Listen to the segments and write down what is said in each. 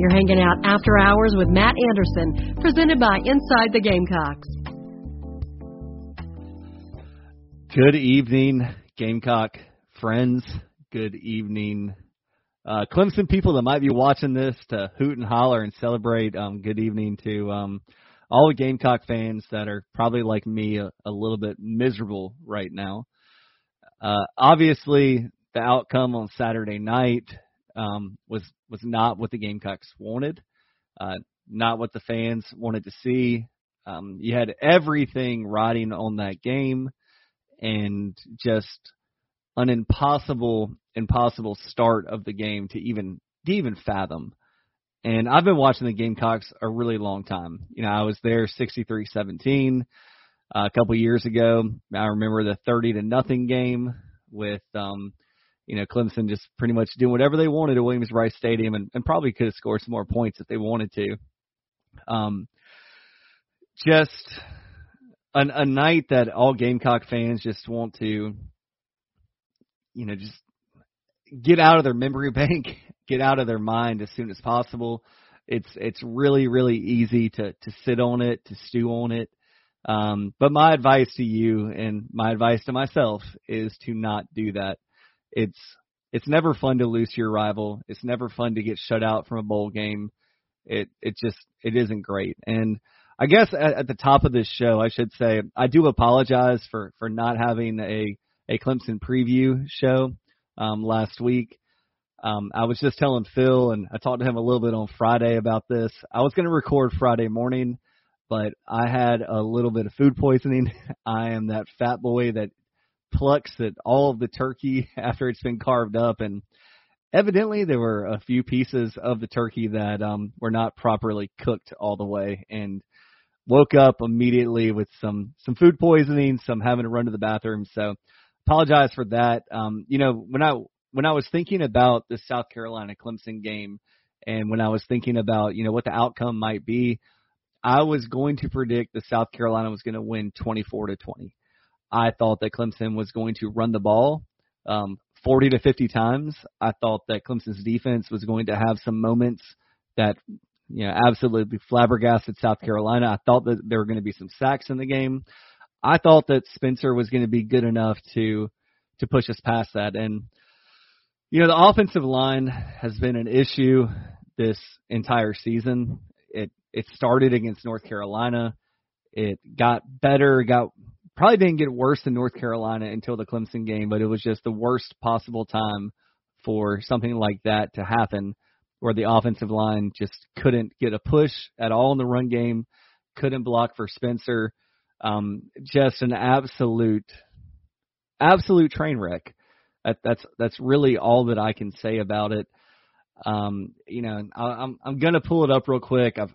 You're hanging out after hours with Matt Anderson, presented by Inside the Gamecocks. Good evening, Gamecock friends. Good evening, uh, Clemson people that might be watching this to hoot and holler and celebrate. Um, good evening to um, all the Gamecock fans that are probably like me a, a little bit miserable right now. Uh, obviously, the outcome on Saturday night um, was was not what the Gamecocks wanted, uh, not what the fans wanted to see. Um, you had everything riding on that game, and just an impossible, impossible start of the game to even to even fathom. And I've been watching the Gamecocks a really long time. You know, I was there 63-17 uh, a couple years ago. I remember the 30 to nothing game with um, you know, Clemson just pretty much doing whatever they wanted at Williams Brice Stadium and, and probably could have scored some more points if they wanted to. Um, just an, a night that all Gamecock fans just want to, you know, just get out of their memory bank, get out of their mind as soon as possible. It's it's really really easy to to sit on it, to stew on it. Um, but my advice to you and my advice to myself is to not do that it's it's never fun to lose to your rival. It's never fun to get shut out from a bowl game. It it just it isn't great. And I guess at, at the top of this show, I should say I do apologize for for not having a a Clemson preview show um, last week. Um, I was just telling Phil, and I talked to him a little bit on Friday about this. I was going to record Friday morning, but I had a little bit of food poisoning. I am that fat boy that plucks at all of the turkey after it's been carved up and evidently there were a few pieces of the turkey that um were not properly cooked all the way and woke up immediately with some some food poisoning some having to run to the bathroom so apologize for that. Um you know when i when i was thinking about the south carolina clemson game and when i was thinking about you know what the outcome might be i was going to predict that south carolina was going to win 24 to 20 I thought that Clemson was going to run the ball um, 40 to 50 times. I thought that Clemson's defense was going to have some moments that you know absolutely flabbergasted South Carolina. I thought that there were going to be some sacks in the game. I thought that Spencer was going to be good enough to to push us past that. And you know the offensive line has been an issue this entire season. It it started against North Carolina. It got better, got probably didn't get worse than North Carolina until the Clemson game, but it was just the worst possible time for something like that to happen where the offensive line just couldn't get a push at all in the run game, couldn't block for Spencer. Um, just an absolute, absolute train wreck. That, that's that's really all that I can say about it. Um, you know, I, I'm I'm gonna pull it up real quick. I've,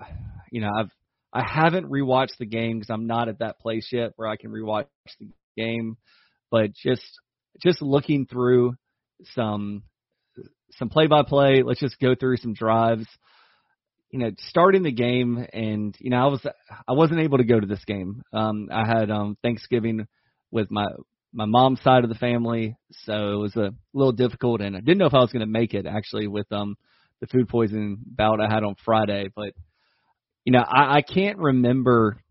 you know, I've I haven't rewatched the game because I'm not at that place yet where I can rewatch the game. But just just looking through some some play by play, let's just go through some drives. You know, starting the game and you know, I was I wasn't able to go to this game. Um I had um Thanksgiving with my my mom's side of the family, so it was a little difficult and I didn't know if I was gonna make it actually with um the food poisoning bout I had on Friday, but you know, I, I can't remember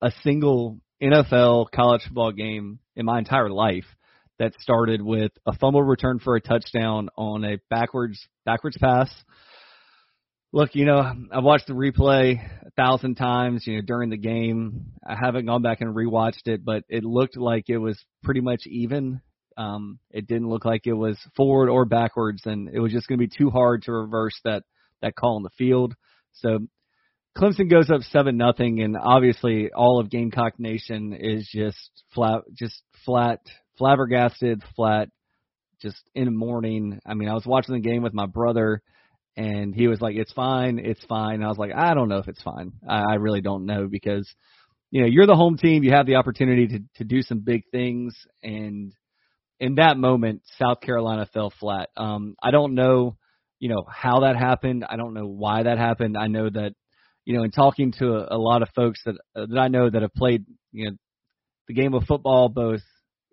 a single NFL college football game in my entire life that started with a fumble return for a touchdown on a backwards backwards pass. Look, you know, I've watched the replay a thousand times, you know, during the game. I haven't gone back and rewatched it, but it looked like it was pretty much even. Um, it didn't look like it was forward or backwards, and it was just going to be too hard to reverse that that call on the field. So Clemson goes up seven nothing, and obviously all of Gamecock Nation is just flat, just flat, flabbergasted, flat, just in the morning. I mean, I was watching the game with my brother, and he was like, "It's fine, it's fine." And I was like, "I don't know if it's fine. I, I really don't know because." You know, you're the home team. You have the opportunity to to do some big things, and in that moment, South Carolina fell flat. Um, I don't know, you know, how that happened. I don't know why that happened. I know that you know, in talking to a, a lot of folks that uh, that I know that have played, you know, the game of football both,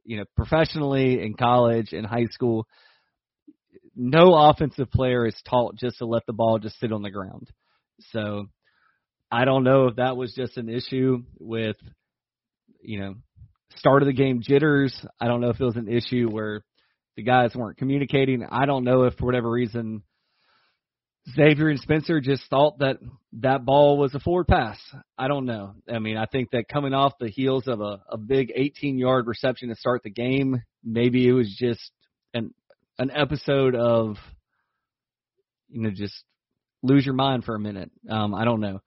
you know, professionally in college and high school, no offensive player is taught just to let the ball just sit on the ground. So I don't know if that was just an issue with, you know, start of the game jitters. I don't know if it was an issue where the guys weren't communicating. I don't know if for whatever reason Xavier and Spencer just thought that that ball was a forward pass. I don't know. I mean, I think that coming off the heels of a, a big 18 yard reception to start the game, maybe it was just an an episode of you know just lose your mind for a minute. Um, I don't know,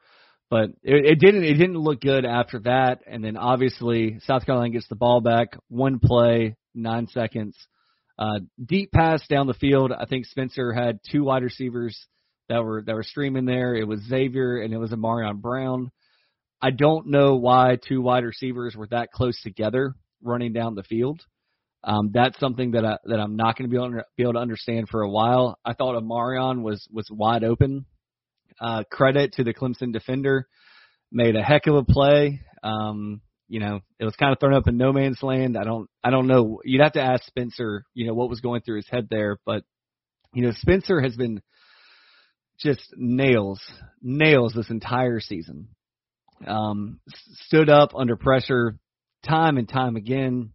but it, it didn't it didn't look good after that. And then obviously South Carolina gets the ball back, one play, nine seconds, uh, deep pass down the field. I think Spencer had two wide receivers that were that were streaming there. It was Xavier and it was Amarion Brown. I don't know why two wide receivers were that close together running down the field. Um, that's something that I that I'm not going to be able to be able to understand for a while. I thought Amarion was was wide open. Uh, credit to the Clemson defender, made a heck of a play. Um, you know, it was kind of thrown up in no man's land. I don't I don't know. You'd have to ask Spencer, you know, what was going through his head there, but you know, Spencer has been just nails, nails this entire season. Um, stood up under pressure time and time again,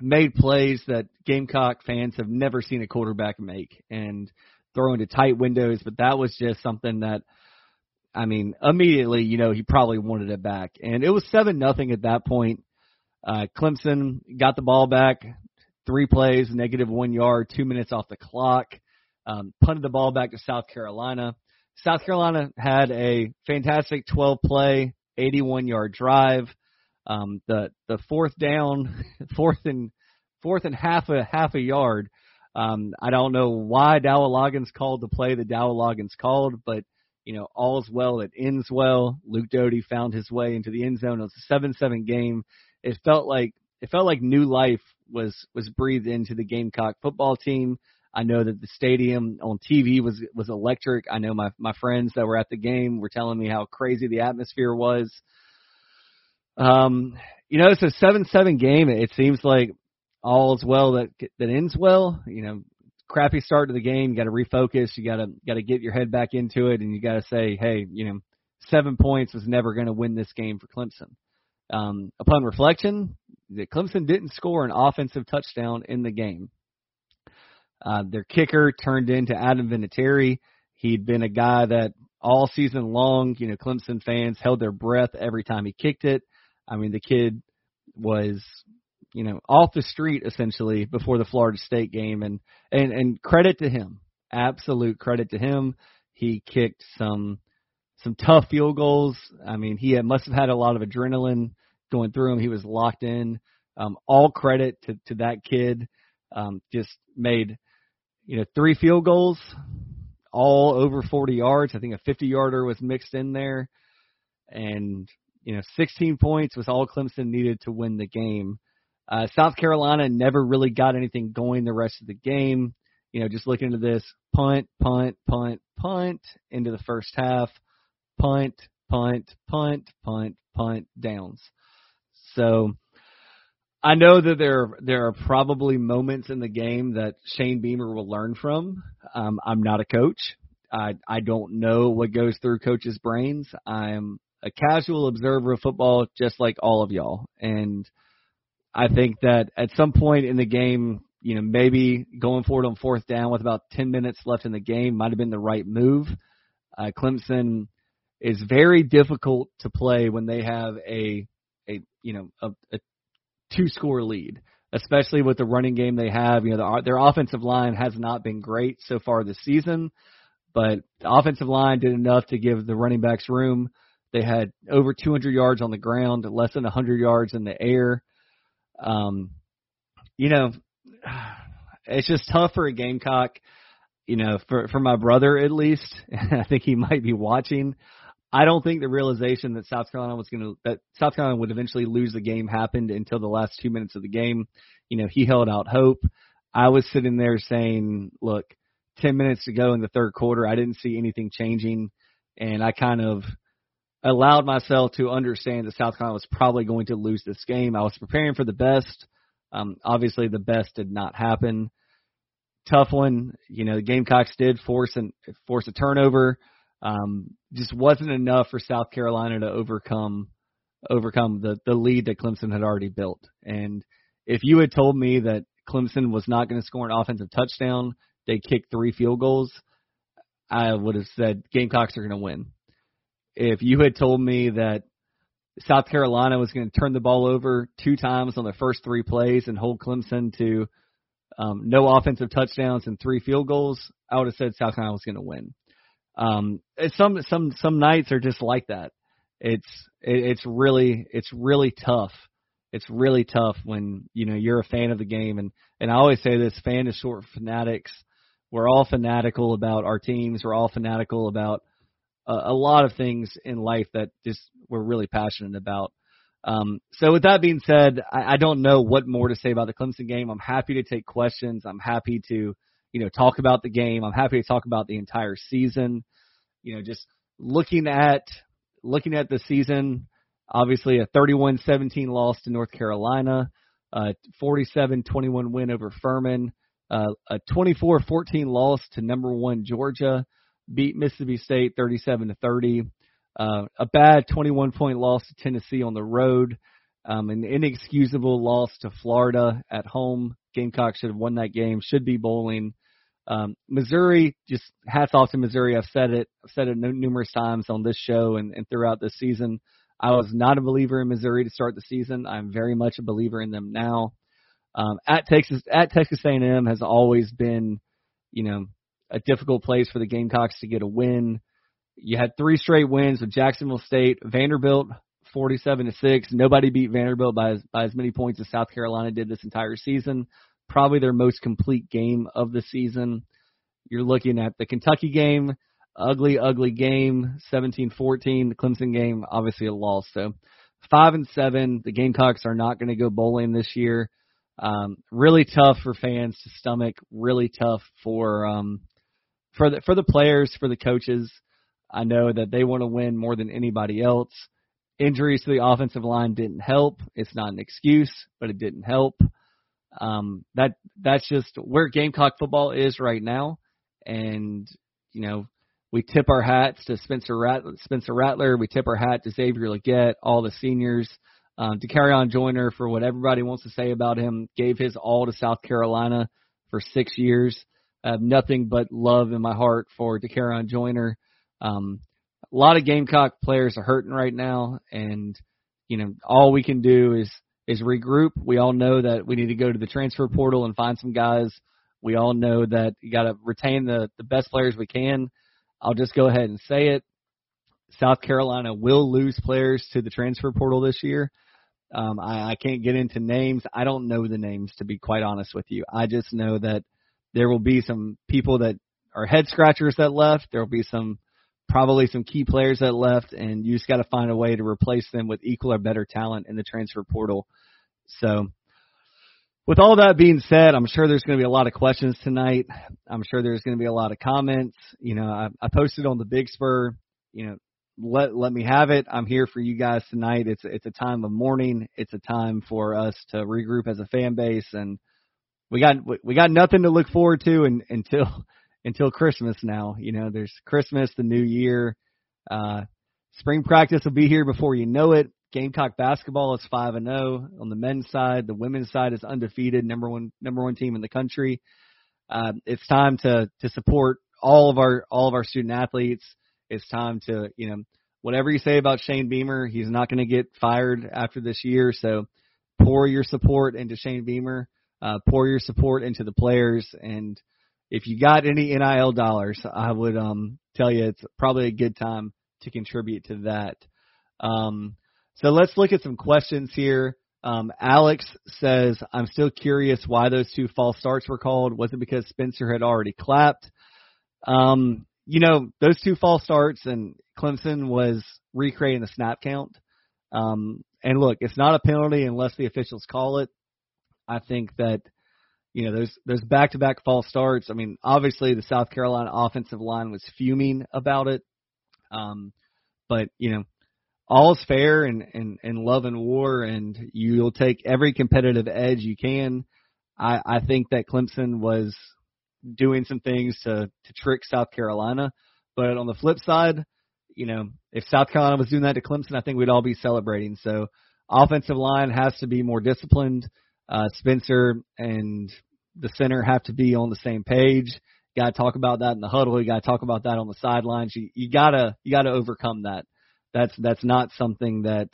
made plays that Gamecock fans have never seen a quarterback make and throw into tight windows, but that was just something that I mean, immediately, you know, he probably wanted it back. And it was seven nothing at that point. Uh Clemson got the ball back, three plays, negative one yard, two minutes off the clock um, punted the ball back to South Carolina. South Carolina had a fantastic 12 play, 81 yard drive. Um, the the fourth down, fourth and fourth and half a half a yard. Um, I don't know why Dowell Loggins called the play that Dowell Loggins called, but you know all's well that ends well. Luke Doty found his way into the end zone. It was a seven-seven game. It felt like it felt like new life was was breathed into the Gamecock football team. I know that the stadium on TV was was electric. I know my my friends that were at the game were telling me how crazy the atmosphere was. Um, you know, it's a seven seven game. It seems like all's well that that ends well. You know, crappy start to the game. You got to refocus. You got to got to get your head back into it, and you got to say, hey, you know, seven points was never going to win this game for Clemson. Um, upon reflection, the Clemson didn't score an offensive touchdown in the game. Uh, their kicker turned into Adam Vinatieri. He'd been a guy that all season long, you know, Clemson fans held their breath every time he kicked it. I mean, the kid was, you know, off the street essentially before the Florida State game, and and and credit to him, absolute credit to him. He kicked some some tough field goals. I mean, he had, must have had a lot of adrenaline going through him. He was locked in. Um, all credit to to that kid. Um, just made you know, three field goals, all over 40 yards. I think a 50 yarder was mixed in there. And, you know, 16 points was all Clemson needed to win the game. Uh, South Carolina never really got anything going the rest of the game. You know, just looking at this punt, punt, punt, punt into the first half, punt, punt, punt, punt, punt, downs. So, I know that there there are probably moments in the game that Shane Beamer will learn from. Um, I'm not a coach. I I don't know what goes through coaches' brains. I'm a casual observer of football, just like all of y'all. And I think that at some point in the game, you know, maybe going forward on fourth down with about 10 minutes left in the game might have been the right move. Uh, Clemson is very difficult to play when they have a a you know a, a two score lead, especially with the running game they have. You know, the, their offensive line has not been great so far this season, but the offensive line did enough to give the running backs room. They had over 200 yards on the ground, less than 100 yards in the air. Um, you know, it's just tough for a Gamecock. You know, for for my brother at least, I think he might be watching. I don't think the realization that South Carolina was going to that South Carolina would eventually lose the game happened until the last two minutes of the game. You know, he held out hope. I was sitting there saying, "Look, ten minutes to go in the third quarter, I didn't see anything changing, and I kind of allowed myself to understand that South Carolina was probably going to lose this game. I was preparing for the best. Um, obviously, the best did not happen. tough one. You know, the Gamecocks did force an force a turnover. Um, just wasn't enough for South Carolina to overcome overcome the the lead that Clemson had already built. And if you had told me that Clemson was not going to score an offensive touchdown, they kicked three field goals, I would have said Gamecocks are going to win. If you had told me that South Carolina was going to turn the ball over two times on the first three plays and hold Clemson to um, no offensive touchdowns and three field goals, I would have said South Carolina was going to win. Um, some some some nights are just like that. It's it, it's really it's really tough. It's really tough when you know you're a fan of the game, and and I always say this: fan is short for fanatics. We're all fanatical about our teams. We're all fanatical about a, a lot of things in life that just we're really passionate about. Um, so with that being said, I, I don't know what more to say about the Clemson game. I'm happy to take questions. I'm happy to, you know, talk about the game. I'm happy to talk about the entire season. You know, just looking at looking at the season, obviously a 31-17 loss to North Carolina, a 47-21 win over Furman, uh, a 24-14 loss to number one Georgia, beat Mississippi State 37 to 30. Uh, a bad 21 point loss to Tennessee on the road. Um, an inexcusable loss to Florida at home. Gamecock should have won that game. Should be bowling. Um, Missouri, just hats off to Missouri. I've said it. I've said it numerous times on this show and, and throughout this season. I was not a believer in Missouri to start the season. I'm very much a believer in them now. Um, at Texas, at Texas A&M has always been, you know, a difficult place for the Gamecocks to get a win. You had three straight wins with Jacksonville State, Vanderbilt 47 to 6. Nobody beat Vanderbilt by as, by as many points as South Carolina did this entire season. Probably their most complete game of the season. You're looking at the Kentucky game, ugly, ugly game, 17-14. The Clemson game, obviously a loss. So five and seven. The Gamecocks are not going to go bowling this year. Um, really tough for fans to stomach. Really tough for um, for the for the players, for the coaches. I know that they want to win more than anybody else. Injuries to the offensive line didn't help. It's not an excuse, but it didn't help. Um, that that's just where Gamecock football is right now, and you know we tip our hats to Spencer Rattler, Spencer Rattler. We tip our hat to Xavier Legette, all the seniors, um, Dakereon Joyner for what everybody wants to say about him. Gave his all to South Carolina for six years. I have nothing but love in my heart for Dakereon Joyner. Um, a lot of Gamecock players are hurting right now, and you know all we can do is is regroup. We all know that we need to go to the transfer portal and find some guys. We all know that you got to retain the the best players we can. I'll just go ahead and say it. South Carolina will lose players to the transfer portal this year. Um, I, I can't get into names. I don't know the names to be quite honest with you. I just know that there will be some people that are head scratchers that left. There will be some probably some key players that left, and you just got to find a way to replace them with equal or better talent in the transfer portal. So, with all that being said, I'm sure there's going to be a lot of questions tonight. I'm sure there's going to be a lot of comments. You know, I, I posted on the Big Spur. You know, let let me have it. I'm here for you guys tonight. It's it's a time of mourning. It's a time for us to regroup as a fan base, and we got we got nothing to look forward to in, until until Christmas now. You know, there's Christmas, the new year. Uh, spring practice will be here before you know it. Gamecock basketball is five and zero on the men's side. The women's side is undefeated, number one number one team in the country. Uh, it's time to to support all of our all of our student athletes. It's time to you know whatever you say about Shane Beamer, he's not going to get fired after this year. So pour your support into Shane Beamer. Uh, pour your support into the players and if you got any NIL dollars, I would um, tell you it's probably a good time to contribute to that. Um, so let's look at some questions here. Um, Alex says, I'm still curious why those two false starts were called. Was it because Spencer had already clapped? Um, you know, those two false starts and Clemson was recreating the snap count. Um, and look, it's not a penalty unless the officials call it. I think that you know, those those back to back false starts. I mean, obviously the South Carolina offensive line was fuming about it. Um, but you know, all's fair and and and love and war, and you'll take every competitive edge you can. I I think that Clemson was doing some things to to trick South Carolina. But on the flip side, you know, if South Carolina was doing that to Clemson, I think we'd all be celebrating. So offensive line has to be more disciplined. Uh, Spencer and the center have to be on the same page. Got to talk about that in the huddle. You got to talk about that on the sidelines. You, you gotta you gotta overcome that. That's that's not something that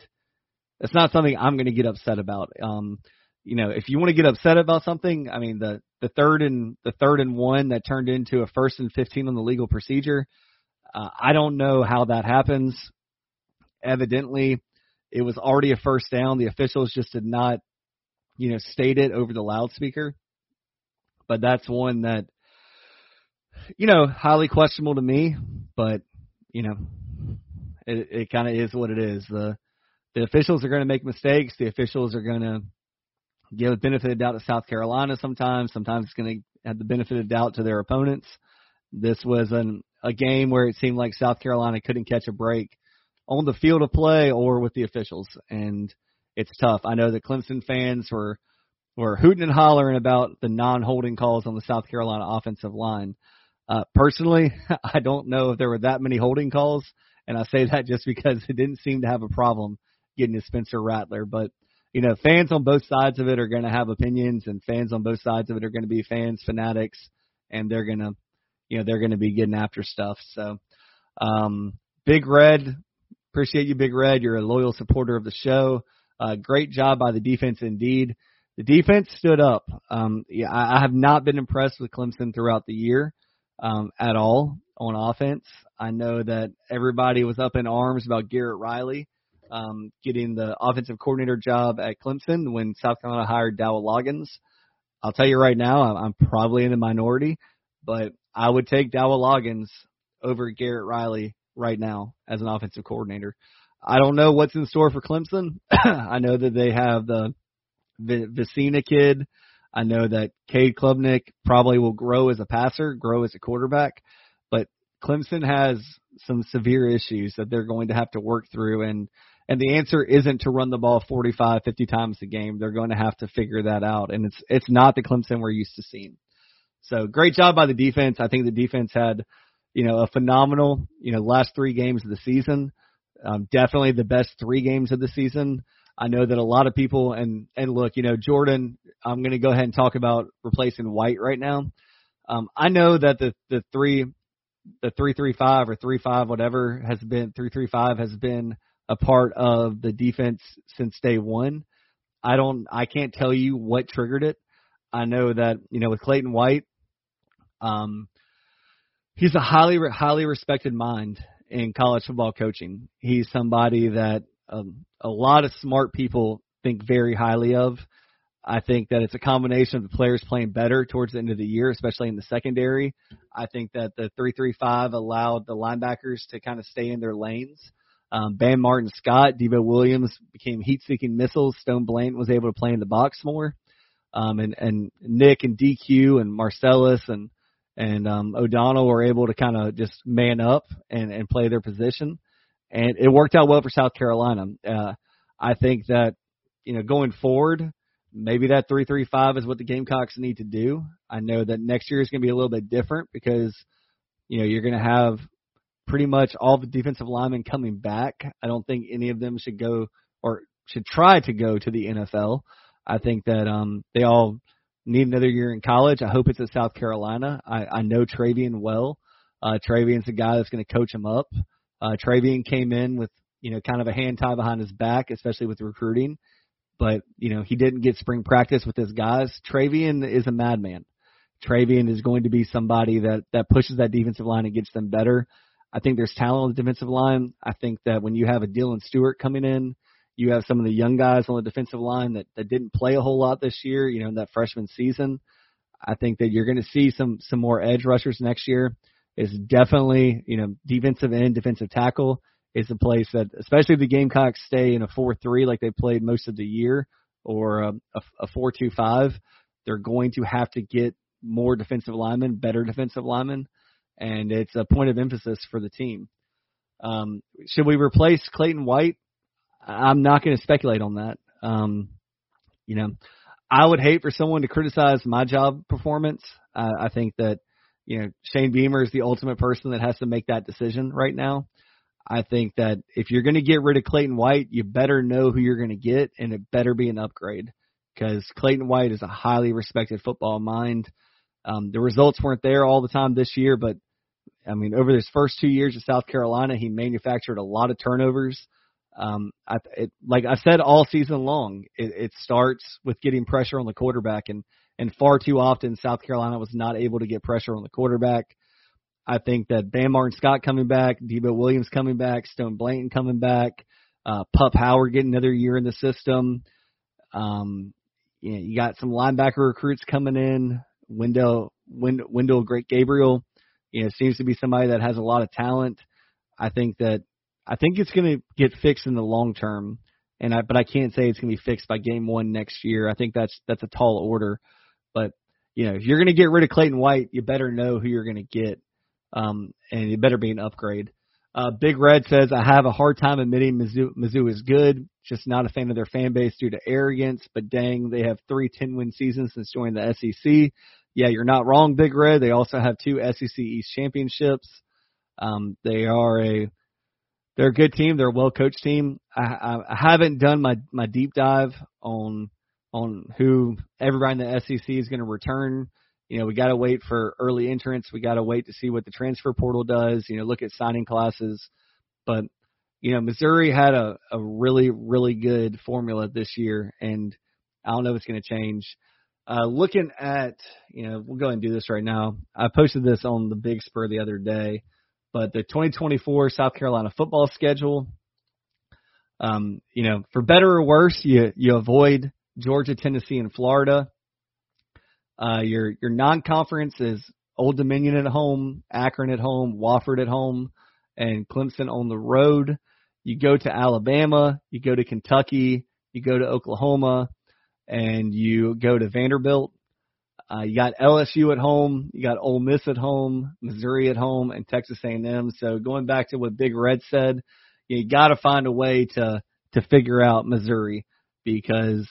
that's not something I'm going to get upset about. Um, you know, if you want to get upset about something, I mean the the third and the third and one that turned into a first and fifteen on the legal procedure. Uh, I don't know how that happens. Evidently, it was already a first down. The officials just did not, you know, state it over the loudspeaker. But that's one that, you know, highly questionable to me. But you know, it, it kind of is what it is. The the officials are going to make mistakes. The officials are going to give the benefit of doubt to South Carolina sometimes. Sometimes it's going to have the benefit of doubt to their opponents. This was an, a game where it seemed like South Carolina couldn't catch a break on the field of play or with the officials, and it's tough. I know that Clemson fans were were hooting and hollering about the non-holding calls on the South Carolina offensive line. Uh, personally, I don't know if there were that many holding calls, and I say that just because it didn't seem to have a problem getting to Spencer Rattler. But you know, fans on both sides of it are going to have opinions, and fans on both sides of it are going to be fans, fanatics, and they're going to, you know, they're going to be getting after stuff. So, um, Big Red, appreciate you, Big Red. You're a loyal supporter of the show. Uh, great job by the defense, indeed. The defense stood up. Um, yeah, I, I have not been impressed with Clemson throughout the year um, at all on offense. I know that everybody was up in arms about Garrett Riley um, getting the offensive coordinator job at Clemson when South Carolina hired Dowell Loggins. I'll tell you right now, I'm, I'm probably in the minority, but I would take Dowell Loggins over Garrett Riley right now as an offensive coordinator. I don't know what's in store for Clemson. I know that they have the Vizzina kid. I know that Cade Klubnik probably will grow as a passer, grow as a quarterback, but Clemson has some severe issues that they're going to have to work through and and the answer isn't to run the ball 45, 50 times a game. They're going to have to figure that out. And it's, it's not the Clemson we're used to seeing. So great job by the defense. I think the defense had, you know, a phenomenal, you know, last three games of the season. Um, definitely the best three games of the season. I know that a lot of people and and look, you know, Jordan. I'm going to go ahead and talk about replacing White right now. Um, I know that the the three the three three five or three five whatever has been three three five has been a part of the defense since day one. I don't, I can't tell you what triggered it. I know that, you know, with Clayton White, um, he's a highly, highly respected mind in college football coaching. He's somebody that um, a lot of smart people think very highly of. I think that it's a combination of the players playing better towards the end of the year, especially in the secondary. I think that the 335 allowed the linebackers to kind of stay in their lanes. Um, Bam Martin Scott, Debo Williams became heat seeking missiles. Stone Blanton was able to play in the box more. Um, and, and Nick and DQ and Marcellus and, and, um, O'Donnell were able to kind of just man up and, and play their position. And it worked out well for South Carolina. Uh, I think that, you know, going forward, maybe that 335 is what the Gamecocks need to do. I know that next year is going to be a little bit different because, you know, you're going to have pretty much all the defensive linemen coming back. I don't think any of them should go or should try to go to the NFL. I think that um they all need another year in college. I hope it's at South Carolina. I, I know Travian well. Uh Travian's the guy that's going to coach him up. Uh Travian came in with, you know, kind of a hand tie behind his back, especially with recruiting. But, you know, he didn't get spring practice with his guys. Travian is a madman. Travian is going to be somebody that that pushes that defensive line and gets them better. I think there's talent on the defensive line. I think that when you have a Dylan Stewart coming in, you have some of the young guys on the defensive line that, that didn't play a whole lot this year, you know, in that freshman season. I think that you're going to see some some more edge rushers next year. Is definitely, you know, defensive end, defensive tackle is a place that, especially if the Gamecocks stay in a four-three like they played most of the year, or a, a four-two-five, they're going to have to get more defensive linemen, better defensive linemen and it's a point of emphasis for the team. Um, should we replace Clayton White? I'm not going to speculate on that. Um, you know, I would hate for someone to criticize my job performance. Uh, I think that you know Shane Beamer is the ultimate person that has to make that decision right now. I think that if you're going to get rid of Clayton White, you better know who you're going to get, and it better be an upgrade because Clayton White is a highly respected football mind. Um, the results weren't there all the time this year, but I mean, over his first two years at South Carolina, he manufactured a lot of turnovers. Um, I, it, like I said all season long, it, it starts with getting pressure on the quarterback, and and far too often South Carolina was not able to get pressure on the quarterback. I think that Bam Martin Scott coming back, Debo Williams coming back, Stone Blanton coming back, uh, Pup Howard getting another year in the system. Um, you, know, you got some linebacker recruits coming in. Wendell, Wendell, Wendell Great Gabriel, you know, seems to be somebody that has a lot of talent. I think that I think it's going to get fixed in the long term, and I but I can't say it's going to be fixed by game one next year. I think that's that's a tall order, but you know, if you're going to get rid of Clayton White, you better know who you're going to get, um, and it better be an upgrade. Uh, Big Red says, I have a hard time admitting Mizzou, Mizzou is good, just not a fan of their fan base due to arrogance, but dang, they have three 10 win seasons since joining the SEC. Yeah, you're not wrong, Big Red. They also have two SEC East championships. Um, they are a, they're a good team. They're a well coached team. I, I, I haven't done my, my deep dive on, on who everybody in the SEC is going to return you know, we got to wait for early entrance. We got to wait to see what the transfer portal does. You know, look at signing classes. But you know, Missouri had a a really really good formula this year, and I don't know if it's going to change. Uh, looking at, you know, we'll go and do this right now. I posted this on the Big Spur the other day, but the 2024 South Carolina football schedule. Um, you know, for better or worse, you you avoid Georgia, Tennessee, and Florida. Uh, your your non-conference is Old Dominion at home, Akron at home, Wofford at home, and Clemson on the road. You go to Alabama, you go to Kentucky, you go to Oklahoma, and you go to Vanderbilt. Uh, you got LSU at home, you got Ole Miss at home, Missouri at home, and Texas A&M. So going back to what Big Red said, you got to find a way to to figure out Missouri because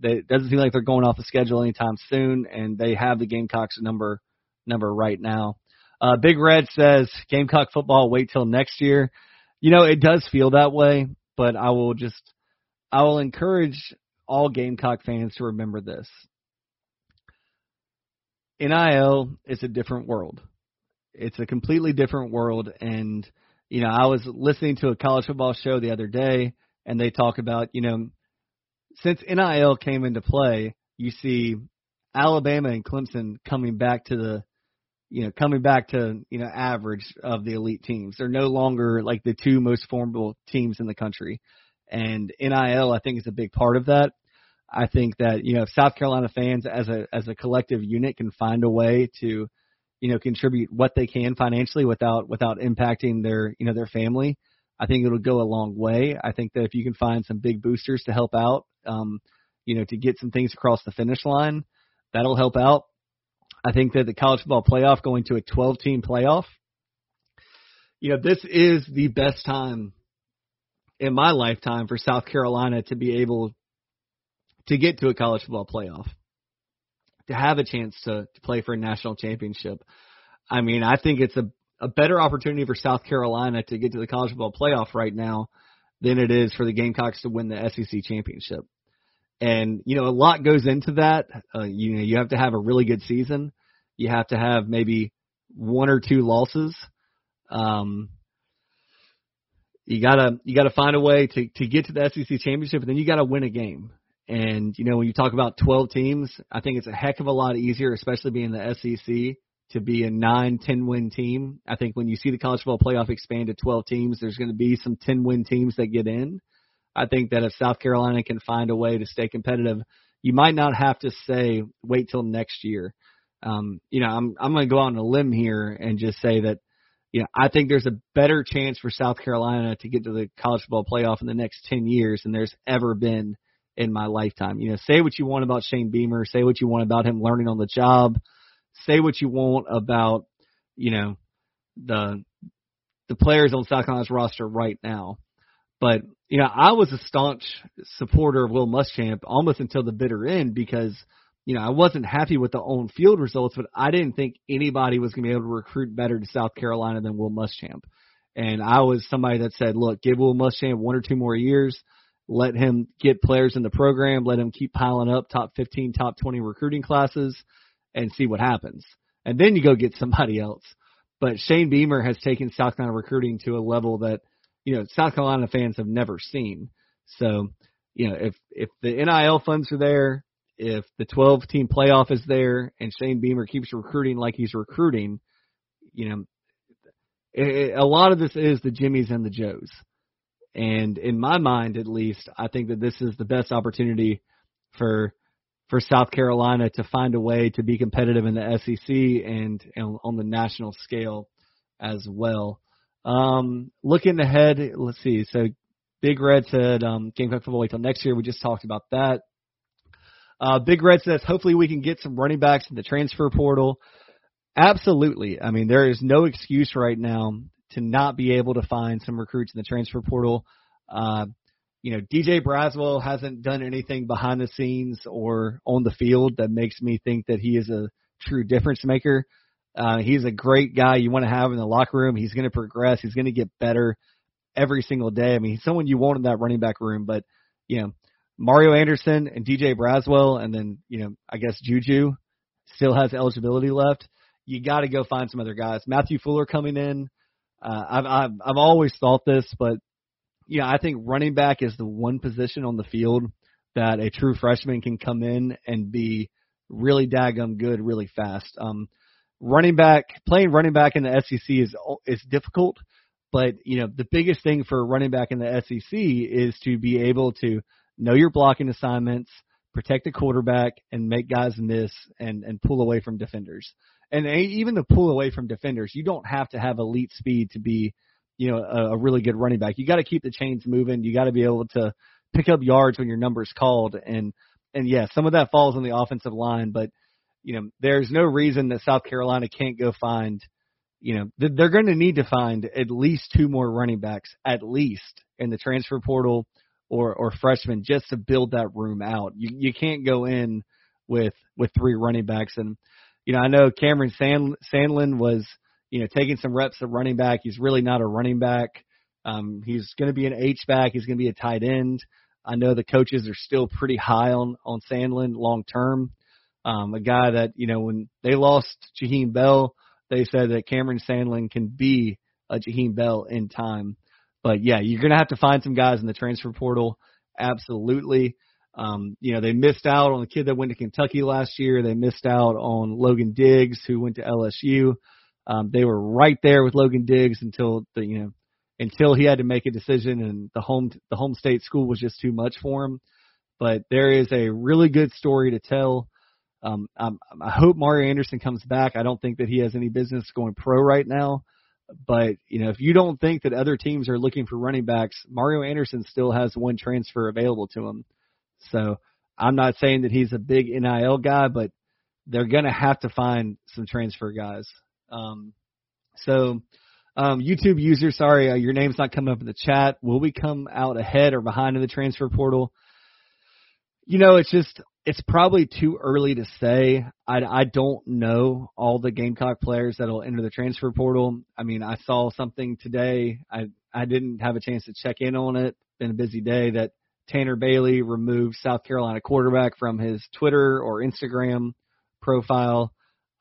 they, it doesn't seem like they're going off the schedule anytime soon, and they have the Gamecocks number number right now. Uh, Big Red says Gamecock football wait till next year. You know, it does feel that way, but I will just I will encourage all Gamecock fans to remember this. NIL is a different world. It's a completely different world and you know, I was listening to a college football show the other day and they talk about, you know, since NIL came into play, you see Alabama and Clemson coming back to the you know, coming back to, you know, average of the elite teams. They're no longer like the two most formidable teams in the country. And NIL I think is a big part of that. I think that, you know, if South Carolina fans as a as a collective unit can find a way to, you know, contribute what they can financially without without impacting their, you know, their family, I think it'll go a long way. I think that if you can find some big boosters to help out, um, you know, to get some things across the finish line, that'll help out. I think that the college football playoff going to a 12 team playoff, you know, this is the best time in my lifetime for South Carolina to be able to get to a college football playoff, to have a chance to, to play for a national championship. I mean, I think it's a a better opportunity for South Carolina to get to the college football playoff right now than it is for the Gamecocks to win the SEC championship. And you know, a lot goes into that. Uh, you know, you have to have a really good season. You have to have maybe one or two losses. Um, you gotta you gotta find a way to to get to the SEC championship, and then you gotta win a game. And you know, when you talk about 12 teams, I think it's a heck of a lot easier, especially being the SEC, to be a nine, ten win team. I think when you see the college football playoff expand to 12 teams, there's going to be some 10 win teams that get in. I think that if South Carolina can find a way to stay competitive, you might not have to say wait till next year. Um, you know, I'm I'm going to go out on a limb here and just say that you know, I think there's a better chance for South Carolina to get to the college football playoff in the next 10 years than there's ever been in my lifetime. You know, say what you want about Shane Beamer, say what you want about him learning on the job say what you want about, you know, the the players on South Carolina's roster right now. But, you know, I was a staunch supporter of Will Muschamp almost until the bitter end because, you know, I wasn't happy with the on field results, but I didn't think anybody was going to be able to recruit better to South Carolina than Will Muschamp. And I was somebody that said, look, give Will Muschamp one or two more years, let him get players in the program, let him keep piling up top 15, top 20 recruiting classes, and see what happens. And then you go get somebody else. But Shane Beamer has taken South Carolina recruiting to a level that, you know, South Carolina fans have never seen. So, you know, if if the NIL funds are there, if the 12 team playoff is there and Shane Beamer keeps recruiting like he's recruiting, you know, it, a lot of this is the Jimmies and the Joes. And in my mind, at least, I think that this is the best opportunity for for South Carolina to find a way to be competitive in the SEC and, and on the national scale as well. Um, looking ahead, let's see. So Big Red said um, Gamecock football till next year. We just talked about that. Uh, Big Red says hopefully we can get some running backs in the transfer portal. Absolutely. I mean, there is no excuse right now to not be able to find some recruits in the transfer portal. Uh, you know, DJ Braswell hasn't done anything behind the scenes or on the field that makes me think that he is a true difference maker. Uh, he's a great guy you want to have in the locker room. He's going to progress. He's going to get better every single day. I mean, he's someone you want in that running back room, but you know, Mario Anderson and DJ Braswell, and then you know I guess Juju still has eligibility left. You got to go find some other guys. Matthew Fuller coming in. Uh, I've, I've I've always thought this, but know I think running back is the one position on the field that a true freshman can come in and be really daggum good really fast. Um, running back playing running back in the SEC is is difficult, but you know the biggest thing for running back in the SEC is to be able to know your blocking assignments, protect the quarterback, and make guys miss and and pull away from defenders. And even to pull away from defenders, you don't have to have elite speed to be, you know, a, a really good running back. You got to keep the chains moving. You got to be able to pick up yards when your number's called. And and yeah, some of that falls on the offensive line, but you know, there's no reason that South Carolina can't go find. You know, they're going to need to find at least two more running backs, at least in the transfer portal or or freshmen just to build that room out. You you can't go in with with three running backs and you know I know Cameron Sand, Sandlin was you know taking some reps at running back. He's really not a running back. Um, he's going to be an H back. He's going to be a tight end. I know the coaches are still pretty high on on Sandlin long term. Um, a guy that you know when they lost Jaheim Bell, they said that Cameron Sandlin can be a Jaheim Bell in time. But yeah, you're going to have to find some guys in the transfer portal. Absolutely. Um, you know, they missed out on the kid that went to Kentucky last year. They missed out on Logan Diggs, who went to LSU. Um, they were right there with Logan Diggs until the, you know, until he had to make a decision and the home, the home state school was just too much for him. But there is a really good story to tell. Um, I'm, I hope Mario Anderson comes back. I don't think that he has any business going pro right now. But you know, if you don't think that other teams are looking for running backs, Mario Anderson still has one transfer available to him. So I'm not saying that he's a big NIL guy, but they're gonna have to find some transfer guys. Um, so um, YouTube user, sorry, uh, your name's not coming up in the chat. Will we come out ahead or behind in the transfer portal? You know, it's just it's probably too early to say. I, I don't know all the Gamecock players that'll enter the transfer portal. I mean, I saw something today. I I didn't have a chance to check in on it. Been a busy day. That Tanner Bailey removed South Carolina quarterback from his Twitter or Instagram profile.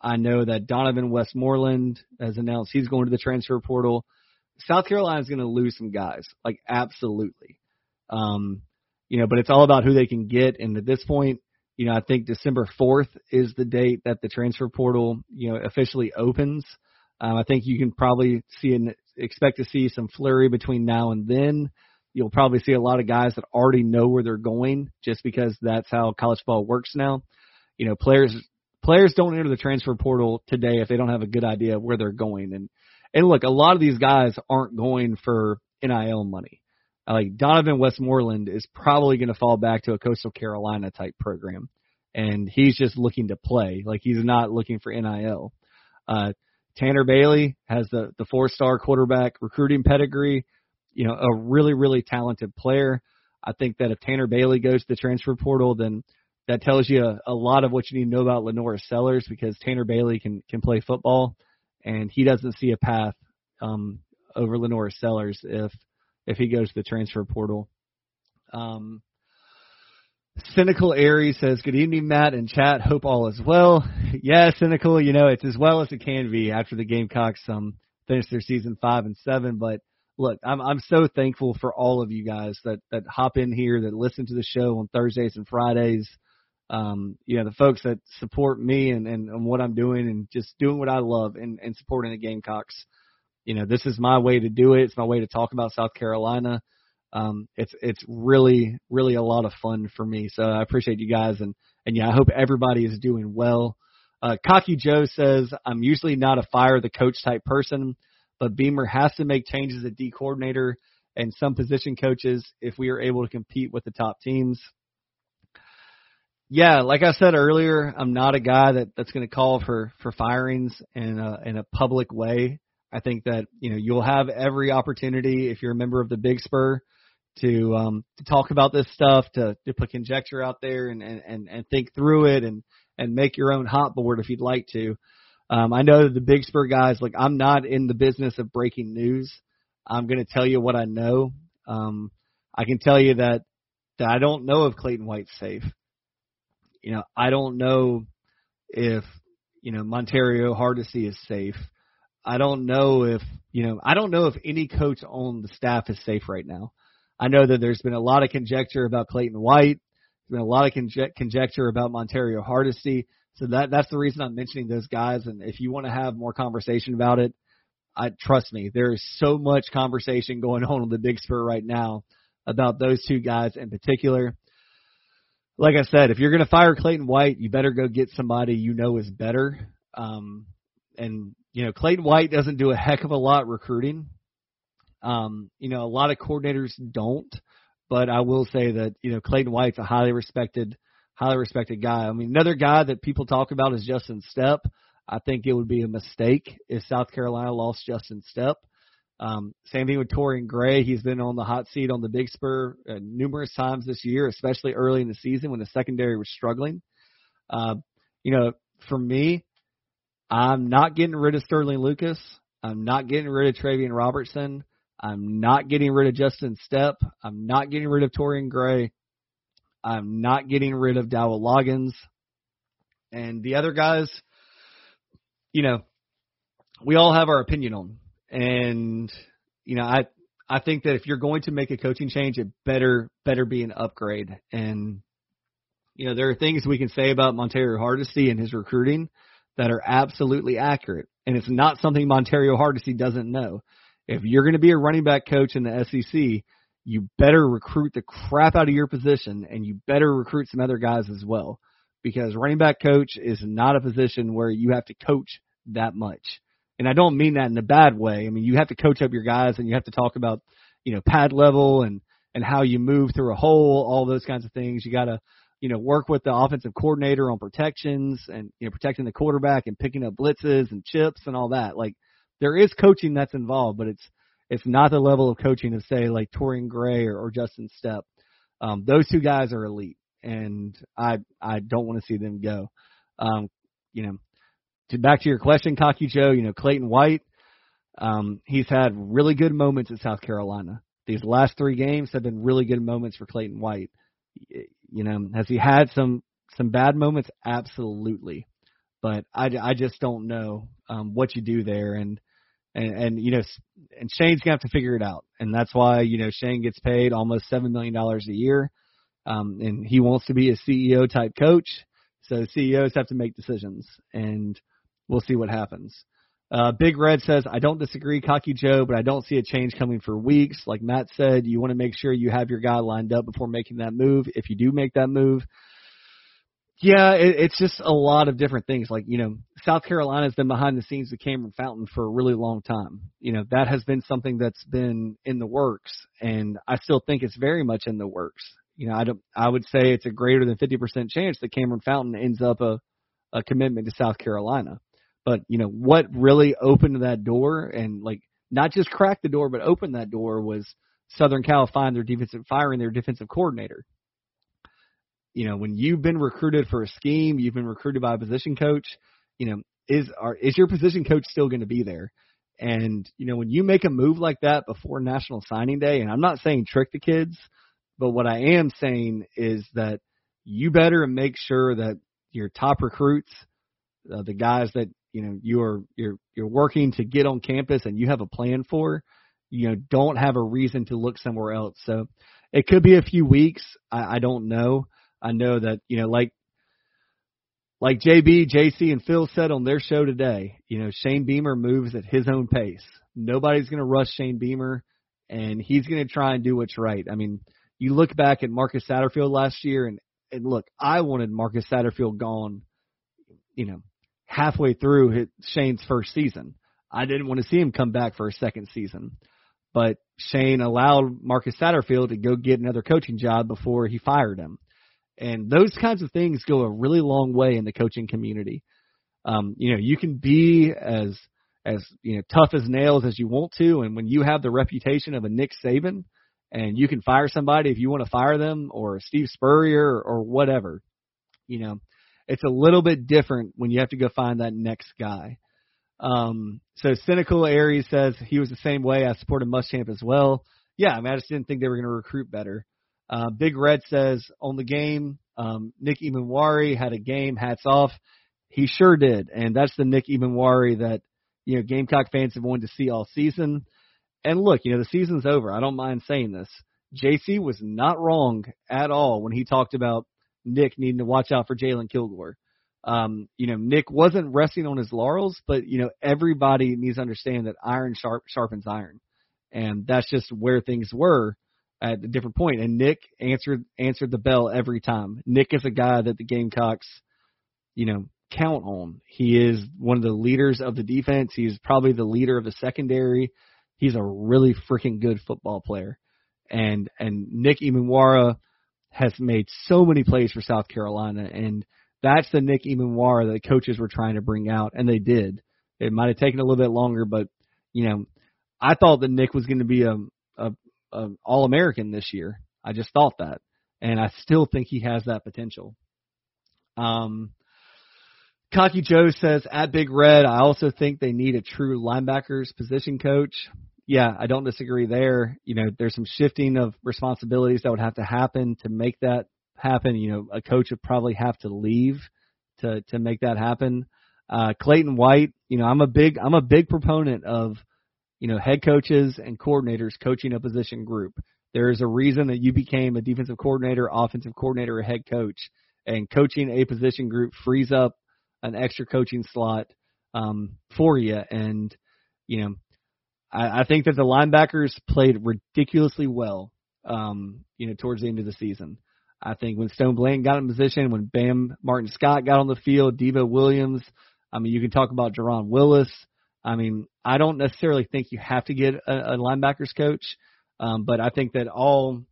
I know that Donovan Westmoreland has announced he's going to the transfer portal. South Carolina is going to lose some guys, like absolutely. Um, you know, but it's all about who they can get. And at this point, you know, I think December 4th is the date that the transfer portal, you know, officially opens. Um, I think you can probably see and expect to see some flurry between now and then. You'll probably see a lot of guys that already know where they're going just because that's how college ball works now. You know, players players don't enter the transfer portal today if they don't have a good idea of where they're going. And and look, a lot of these guys aren't going for NIL money like Donovan Westmoreland is probably going to fall back to a Coastal Carolina type program, and he's just looking to play. Like he's not looking for NIL. Uh, Tanner Bailey has the the four star quarterback recruiting pedigree. You know, a really really talented player. I think that if Tanner Bailey goes to the transfer portal, then that tells you a, a lot of what you need to know about LaNorris Sellers because Tanner Bailey can can play football, and he doesn't see a path um, over LaNorris Sellers if if he goes to the transfer portal. Um, Cynical Aries says, Good evening, Matt and chat. Hope all is well. Yeah, cynical, you know, it's as well as it can be after the Gamecocks um finished their season five and seven. But look, I'm I'm so thankful for all of you guys that that hop in here, that listen to the show on Thursdays and Fridays. Um, you know, the folks that support me and, and, and what I'm doing and just doing what I love and, and supporting the Gamecocks. You know, this is my way to do it. It's my way to talk about South Carolina um, it's it's really really a lot of fun for me. So I appreciate you guys and and yeah, I hope everybody is doing well. Uh, Cocky Joe says I'm usually not a fire the coach type person, but Beamer has to make changes at D coordinator and some position coaches if we are able to compete with the top teams. Yeah, like I said earlier, I'm not a guy that that's going to call for for firings in a in a public way. I think that you know you'll have every opportunity if you're a member of the Big Spur to um, to talk about this stuff, to, to put conjecture out there and, and, and think through it and, and make your own hot board if you'd like to. Um, I know the Big Spur guys, like I'm not in the business of breaking news. I'm going to tell you what I know. Um, I can tell you that that I don't know if Clayton White's safe. You know, I don't know if you know Montario Hardesty is safe. I don't know if you know I don't know if any coach on the staff is safe right now. I know that there's been a lot of conjecture about Clayton White. There's been a lot of conje- conjecture about Montario Hardesty. So that that's the reason I'm mentioning those guys. And if you want to have more conversation about it, I trust me, there is so much conversation going on on the Big Spur right now about those two guys in particular. Like I said, if you're going to fire Clayton White, you better go get somebody you know is better. Um, and you know, Clayton White doesn't do a heck of a lot recruiting. Um, you know, a lot of coordinators don't, but I will say that, you know, Clayton White's a highly respected, highly respected guy. I mean, another guy that people talk about is Justin Stepp. I think it would be a mistake if South Carolina lost Justin Stepp. Um, same thing with Torian Gray. He's been on the hot seat on the Big Spur uh, numerous times this year, especially early in the season when the secondary was struggling. Uh, you know, for me, I'm not getting rid of Sterling Lucas. I'm not getting rid of Travian Robertson. I'm not getting rid of Justin Stepp. I'm not getting rid of Torian Gray. I'm not getting rid of Dowell Loggins. And the other guys, you know, we all have our opinion on. And, you know, I I think that if you're going to make a coaching change, it better better be an upgrade. And you know, there are things we can say about Montario Hardesty and his recruiting that are absolutely accurate. And it's not something Montario Hardesty doesn't know if you're going to be a running back coach in the SEC, you better recruit the crap out of your position and you better recruit some other guys as well. Because running back coach is not a position where you have to coach that much. And I don't mean that in a bad way. I mean, you have to coach up your guys and you have to talk about, you know, pad level and, and how you move through a hole, all those kinds of things. You got to, you know, work with the offensive coordinator on protections and, you know, protecting the quarterback and picking up blitzes and chips and all that. Like, there is coaching that's involved, but it's it's not the level of coaching of say like Torian Gray or, or Justin Stepp. Um, those two guys are elite, and I I don't want to see them go. Um, you know, to back to your question, Cocky Joe. You know, Clayton White. Um, he's had really good moments at South Carolina. These last three games have been really good moments for Clayton White. You know, has he had some some bad moments? Absolutely, but I, I just don't know um, what you do there. And and, and you know, and Shane's gonna have to figure it out, and that's why you know Shane gets paid almost seven million dollars a year, um, and he wants to be a CEO type coach. So CEOs have to make decisions, and we'll see what happens. Uh, Big Red says, I don't disagree, Cocky Joe, but I don't see a change coming for weeks. Like Matt said, you want to make sure you have your guy lined up before making that move. If you do make that move, yeah, it, it's just a lot of different things. Like, you know, South Carolina's been behind the scenes with Cameron Fountain for a really long time. You know, that has been something that's been in the works, and I still think it's very much in the works. You know, I don't, I would say it's a greater than 50% chance that Cameron Fountain ends up a, a commitment to South Carolina. But, you know, what really opened that door and like not just cracked the door, but opened that door was Southern Cal firing their defensive, firing their defensive coordinator you know, when you've been recruited for a scheme, you've been recruited by a position coach, you know, is are is your position coach still going to be there? And you know, when you make a move like that before National Signing Day, and I'm not saying trick the kids, but what I am saying is that you better make sure that your top recruits, uh, the guys that you know you're you're you're working to get on campus and you have a plan for, you know, don't have a reason to look somewhere else. So it could be a few weeks. I, I don't know. I know that you know, like like JB, JC, and Phil said on their show today, you know, Shane Beamer moves at his own pace. Nobody's going to rush Shane Beamer, and he's going to try and do what's right. I mean, you look back at Marcus Satterfield last year, and, and look, I wanted Marcus Satterfield gone, you know, halfway through his, Shane's first season. I didn't want to see him come back for a second season. But Shane allowed Marcus Satterfield to go get another coaching job before he fired him. And those kinds of things go a really long way in the coaching community. Um, you know, you can be as as you know tough as nails as you want to, and when you have the reputation of a Nick Saban, and you can fire somebody if you want to fire them, or Steve Spurrier, or, whatever, you know, it's a little bit different when you have to go find that next guy. Um, so cynical Aries says he was the same way. I supported Muschamp as well. Yeah, I mean, I just didn't think they were going to recruit better. Uh, Big Red says on the game, um, Nick Emmanwori had a game. Hats off. He sure did, and that's the Nick Emmanwori that you know Gamecock fans have wanted to see all season. And look, you know the season's over. I don't mind saying this. JC was not wrong at all when he talked about Nick needing to watch out for Jalon Kilgore. Um, you know, Nick wasn't resting on his laurels, but you know everybody needs to understand that iron sharp, sharpens iron, and that's just where things were at a different. And Nick answered answered the bell every time. Nick is a guy that the Gamecocks, you know, count on. He is one of the leaders of the defense. He's probably the leader of the secondary. He's a really freaking good football player. And and Nick Emmanwori has made so many plays for South Carolina and that's the Nick Emmanwori that coaches were trying to bring out and they did. It might have taken a little bit longer, but you know, I thought that Nick was going to be a, a All American this year. I just thought that, and I still think he has that potential. Um, Cocky Joe says at Big Red, I also think they need a true linebackers position coach. Yeah, I don't disagree there. You know, there's some shifting of responsibilities that would have to happen to make that happen. You know, a coach would probably have to leave to to make that happen. Uh, Clayton White, you know, I'm a big I'm a big proponent of you know, head coaches and coordinators coaching a position group. There is a reason that you became a defensive coordinator, offensive coordinator, or head coach. And coaching a position group frees up an extra coaching slot um, for you. And, you know, I, I think that the linebackers played ridiculously well, um, you know, towards the end of the season. I think when Stone Blanton got in position, when Bam Martin Scott got on the field, Debo Williams, I mean, you can talk about Jerron Willis. I mean, I don't necessarily think you have to get a, a linebackers coach, um, but I think that all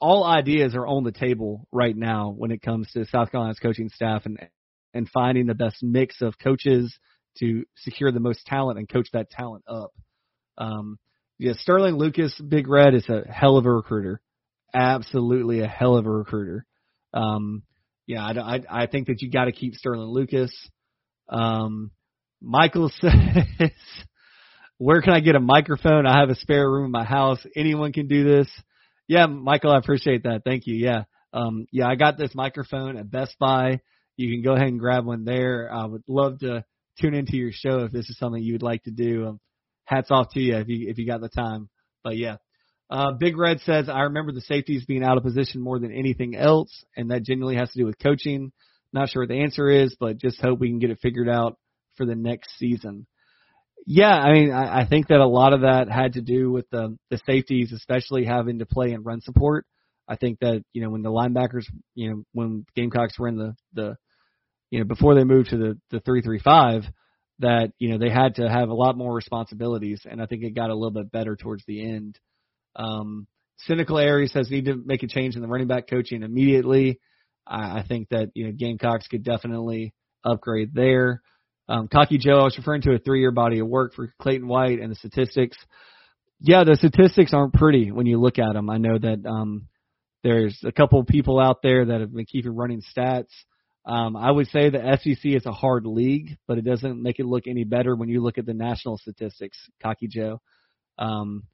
all ideas are on the table right now when it comes to South Carolina's coaching staff and and finding the best mix of coaches to secure the most talent and coach that talent up. Um, yeah, Sterling Lucas, Big Red, is a hell of a recruiter. Absolutely a hell of a recruiter. Um, yeah, I, I, I think that you got to keep Sterling Lucas. Um, Michael says, where can I get a microphone? I have a spare room in my house. Anyone can do this. Yeah, Michael, I appreciate that. Thank you. Yeah. Um, yeah, I got this microphone at Best Buy. You can go ahead and grab one there. I would love to tune into your show if this is something you would like to do. Um, hats off to you if you, if you got the time. But yeah. Uh, Big Red says, I remember the safeties being out of position more than anything else, and that genuinely has to do with coaching. Not sure what the answer is, but just hope we can get it figured out for the next season. Yeah, I mean, I, I think that a lot of that had to do with the the safeties, especially having to play in run support. I think that you know when the linebackers, you know, when Gamecocks were in the the, you know, before they moved to the the three three five, that you know they had to have a lot more responsibilities, and I think it got a little bit better towards the end. Um, Cynical Aries says need to make a change in the running back coaching immediately. I, I think that you know Gamecocks could definitely upgrade there. Um, Cocky Joe, I was referring to a three-year body of work for Clayton White and the statistics. Yeah, the statistics aren't pretty when you look at them. I know that, um, there's a couple of people out there that have been keeping running stats. Um, I would say the SEC is a hard league, but it doesn't make it look any better when you look at the national statistics, Cocky Joe. Um,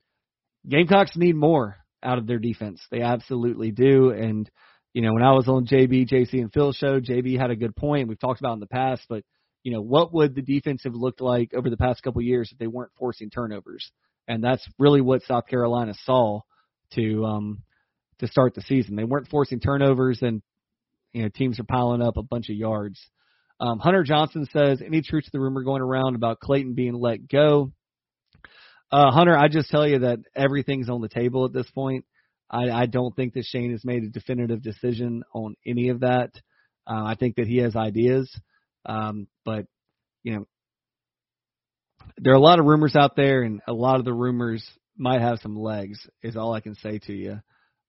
Gamecocks need more out of their defense. They absolutely do. And, you know, when I was on JB, JC, and Phil show, JB had a good point. We've talked about in the past, but, you know, what would the defense have looked like over the past couple of years if they weren't forcing turnovers? And that's really what South Carolina saw to, um, to start the season. They weren't forcing turnovers and, you know, teams are piling up a bunch of yards. Um, Hunter Johnson says, any truth to the rumor going around about Clayton being let go? Uh, Hunter, I just tell you that everything's on the table at this point. I, I don't think that Shane has made a definitive decision on any of that. Uh, I think that he has ideas, um, but you know, there are a lot of rumors out there, and a lot of the rumors might have some legs. Is all I can say to you.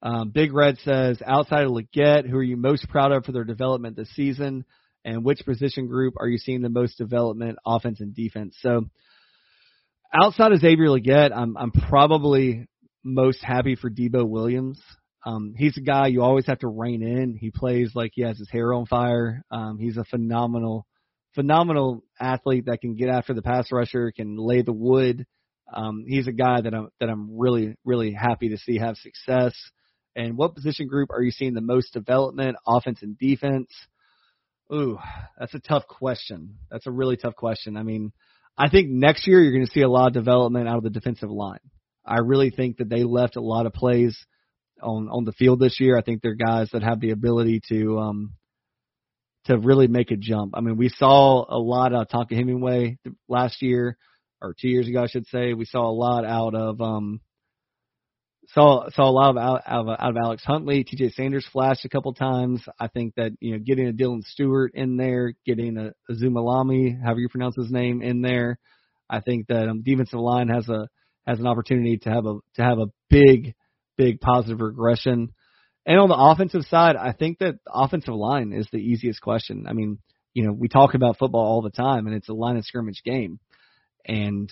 Um, Big Red says, outside of Legette, who are you most proud of for their development this season, and which position group are you seeing the most development, offense and defense? So, outside of Xavier Legette, I'm I'm probably most happy for Debo Williams. Um, he's a guy you always have to rein in. He plays like he has his hair on fire. Um, he's a phenomenal, phenomenal athlete that can get after the pass rusher, can lay the wood. Um, he's a guy that I'm that I'm really really happy to see have success. And what position group are you seeing the most development, offense and defense? Ooh, that's a tough question. That's a really tough question. I mean, I think next year you're going to see a lot of development out of the defensive line. I really think that they left a lot of plays on on the field this year. I think they're guys that have the ability to um to really make a jump. I mean, we saw a lot out of Tonka Hemingway last year or two years ago, I should say. We saw a lot out of um saw saw a lot of out, out, of, out of Alex Huntley. T.J. Sanders flashed a couple times. I think that you know getting a Dylan Stewart in there, getting a, a Zumalami, however you pronounce his name, in there. I think that um, defensive line has a has an opportunity to have a to have a big big positive regression. And on the offensive side, I think that offensive line is the easiest question. I mean, you know, we talk about football all the time, and it's a line of scrimmage game, and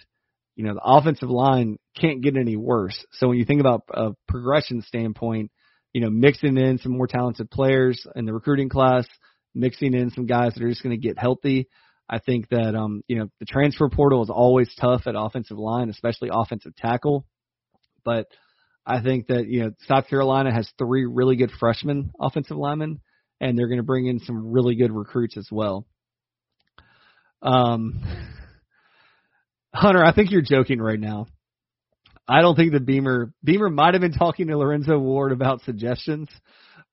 you know, the offensive line can't get any worse. So when you think about a progression standpoint, you know, mixing in some more talented players in the recruiting class, mixing in some guys that are just going to get healthy. I think that um, you know, the transfer portal is always tough at offensive line, especially offensive tackle. But I think that, you know, South Carolina has three really good freshman offensive linemen and they're going to bring in some really good recruits as well. Um Hunter, I think you're joking right now. I don't think that Beamer Beamer might have been talking to Lorenzo Ward about suggestions,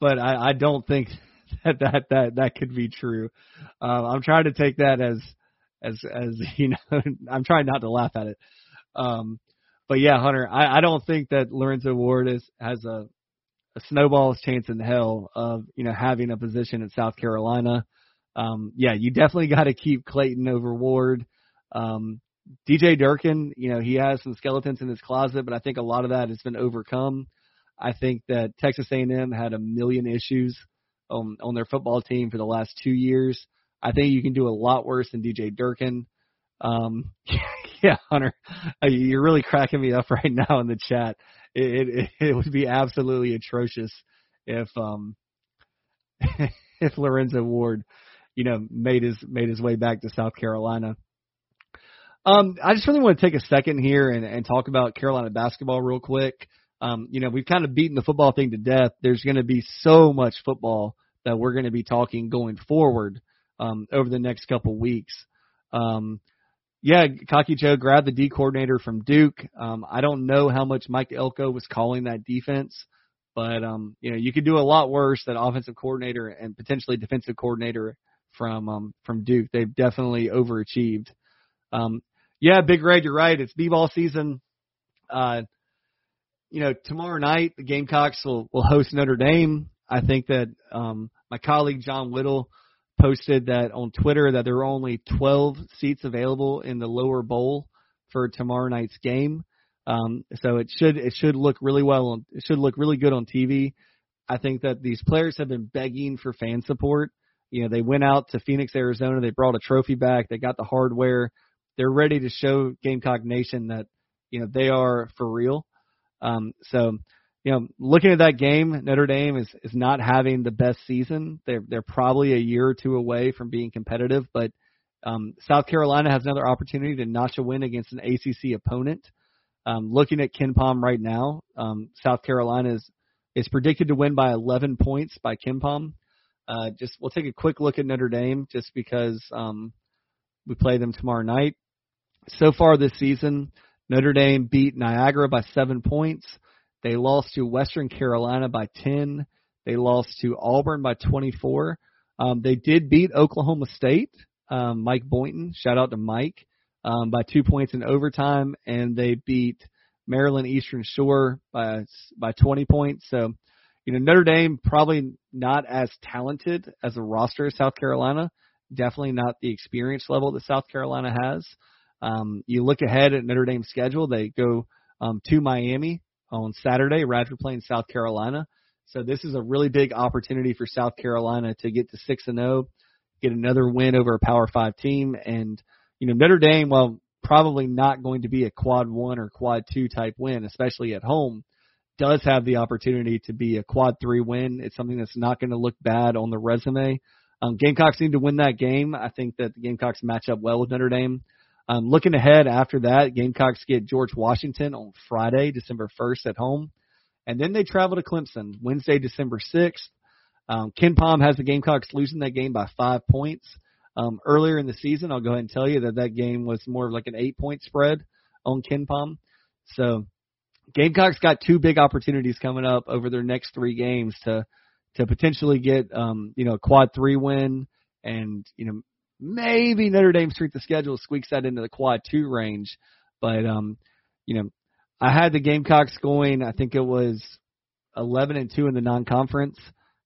but I, I don't think that that that that could be true. Uh, I'm trying to take that as as as you know. I'm trying not to laugh at it. Um, but yeah, Hunter, I, I don't think that Lorenzo Ward is has a a snowball's chance in hell of you know having a position at South Carolina. Um, yeah, you definitely got to keep Clayton over Ward. Um, DJ Durkin, you know, he has some skeletons in his closet, but I think a lot of that has been overcome. I think that Texas A&M had a million issues on on their football team for the last two years. I think you can do a lot worse than DJ Durkin. Um, yeah, Hunter, uh, you're really cracking me up right now in the chat. It it, it would be absolutely atrocious if um if Lorenzo Ward, you know, made his made his way back to South Carolina. Um, I just really want to take a second here and, and talk about Carolina basketball real quick. Um, you know, we've kind of beaten the football thing to death. There's going to be so much football that we're going to be talking going forward um, over the next couple weeks. Um, yeah, Cocky Joe grabbed the D coordinator from Duke. Um, I don't know how much Mike Elko was calling that defense, but um, you know, you could do a lot worse. than offensive coordinator and potentially defensive coordinator from um, from Duke. They've definitely overachieved. Um, yeah, Big Red, you're right. It's b-ball season. Uh, you know, tomorrow night the Gamecocks will will host Notre Dame. I think that um, my colleague John Whittle posted that on Twitter that there are only 12 seats available in the lower bowl for tomorrow night's game. Um, so it should it should look really well on it should look really good on TV. I think that these players have been begging for fan support. You know, they went out to Phoenix, Arizona. They brought a trophy back. They got the hardware they're ready to show Gamecock Nation that you know they are for real. Um, so you know, looking at that game, Notre Dame is is not having the best season. They're they're probably a year or two away from being competitive, but um, South Carolina has another opportunity to notch a win against an ACC opponent. Um, looking at KenPom right now, um, South Carolina is is predicted to win by 11 points by KenPom. Uh, just we'll take a quick look at Notre Dame just because um, we play them tomorrow night. So far this season, Notre Dame beat Niagara by seven points. They lost to Western Carolina by 10. They lost to Auburn by 24. Um, they did beat Oklahoma State. Um, Mike Boynton, shout out to Mike, um, by two points in overtime, and they beat Maryland Eastern Shore by by 20 points. So, you know, Notre Dame probably not as talented as a roster as South Carolina. Definitely not the experience level that South Carolina has. Um, you look ahead at Notre Dame's schedule; they go um, to Miami on Saturday. Radford playing South Carolina. So this is a really big opportunity for South Carolina to get to six and zero, get another win over a Power Five team, and you know Notre Dame, while probably not going to be a quad one or quad two type win, especially at home, does have the opportunity to be a quad three win. It's something that's not going to look bad on the resume. Um, Gamecocks need to win that game. I think that the Gamecocks match up well with Notre Dame. Um, looking ahead after that, Gamecocks get George Washington on Friday, December 1st at home. And then they travel to Clemson Wednesday, December 6th. Um, KenPom has the Gamecocks losing that game by five points. Um, earlier in the season, I'll go ahead and tell you that that game was more of like an eight point spread on KenPom. So Gamecocks got two big opportunities coming up over their next three games to to potentially get um, you know a quad three win and you know maybe Notre Dame strength of schedule squeaks that into the quad two range. But um, you know, I had the Gamecocks going. I think it was 11 and two in the non-conference.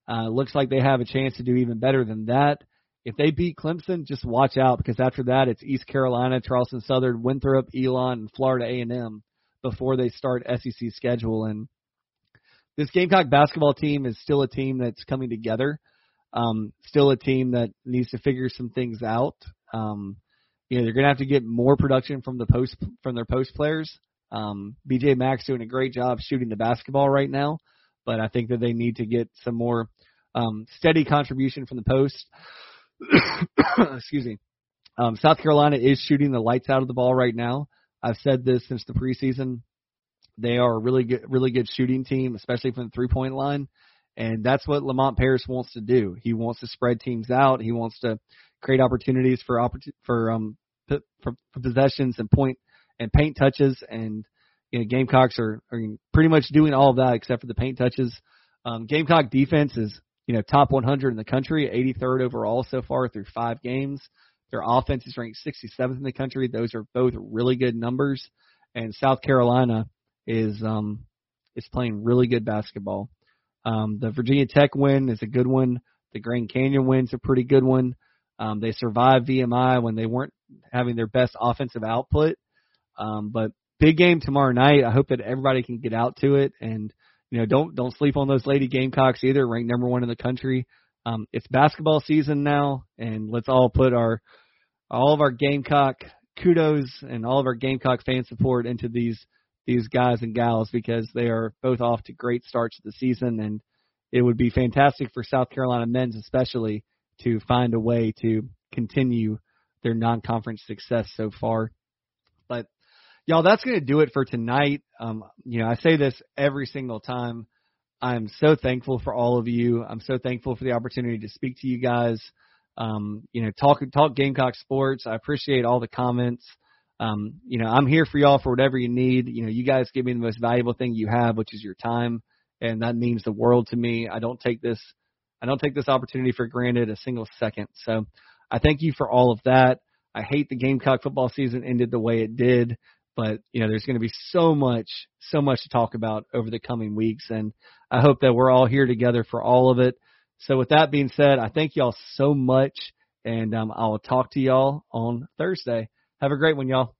Uh, looks like they have a chance to do even better than that. If they beat Clemson, just watch out because after that it's East Carolina, Charleston Southern, Winthrop, Elon, and Florida A&M before they start SEC schedule. And this Gamecock basketball team is still a team that's coming together. Um, still a team that needs to figure some things out. Um, you know, they're going to have to get more production from the post from their post players. Um, BJ Mack's doing a great job shooting the basketball right now, but I think that they need to get some more um, steady contribution from the post. Excuse me. Um, South Carolina is shooting the lights out of the ball right now. I've said this since the preseason. They are a really good, really good shooting team, especially from the three point line. And that's what Lamont Paris wants to do. He wants to spread teams out. He wants to create opportunities for for um for, for possessions and point and paint touches. And you know, Gamecocks are, are pretty much doing all of that except for the paint touches. Um, Gamecock defense is you know top 100 in the country, 83rd overall so far through five games. Their offense is ranked 67th in the country. Those are both really good numbers. And South Carolina is um is playing really good basketball. Um, the Virginia Tech win is a good one. The Grand Canyon win's a pretty good one. Um, they survived VMI when they weren't having their best offensive output. Um, but big game tomorrow night. I hope that everybody can get out to it and you know don't don't sleep on those Lady Gamecocks either. Ranked number one in the country. Um, it's basketball season now, and let's all put our all of our Gamecock kudos and all of our Gamecock fan support into these these guys and gals because they are both off to great starts of the season, and it would be fantastic for South Carolina men's especially to find a way to continue their non-conference success so far. But y'all, that's going to do it for tonight. Um, you know, I say this every single time. I'm so thankful for all of you. I'm so thankful for the opportunity to speak to you guys. Um, you know, talk talk Gamecock sports. I appreciate all the comments. Um, you know, I'm here for y'all for whatever you need. You know, you guys give me the most valuable thing you have, which is your time, and that means the world to me. I don't take this, I don't take this opportunity for granted a single second. So, I thank you for all of that. I hate the Gamecock football season ended the way it did, but you know, there's going to be so much, so much to talk about over the coming weeks, and I hope that we're all here together for all of it. So, with that being said, I thank y'all so much, and um, I will talk to y'all on Thursday. Have a great one, y'all.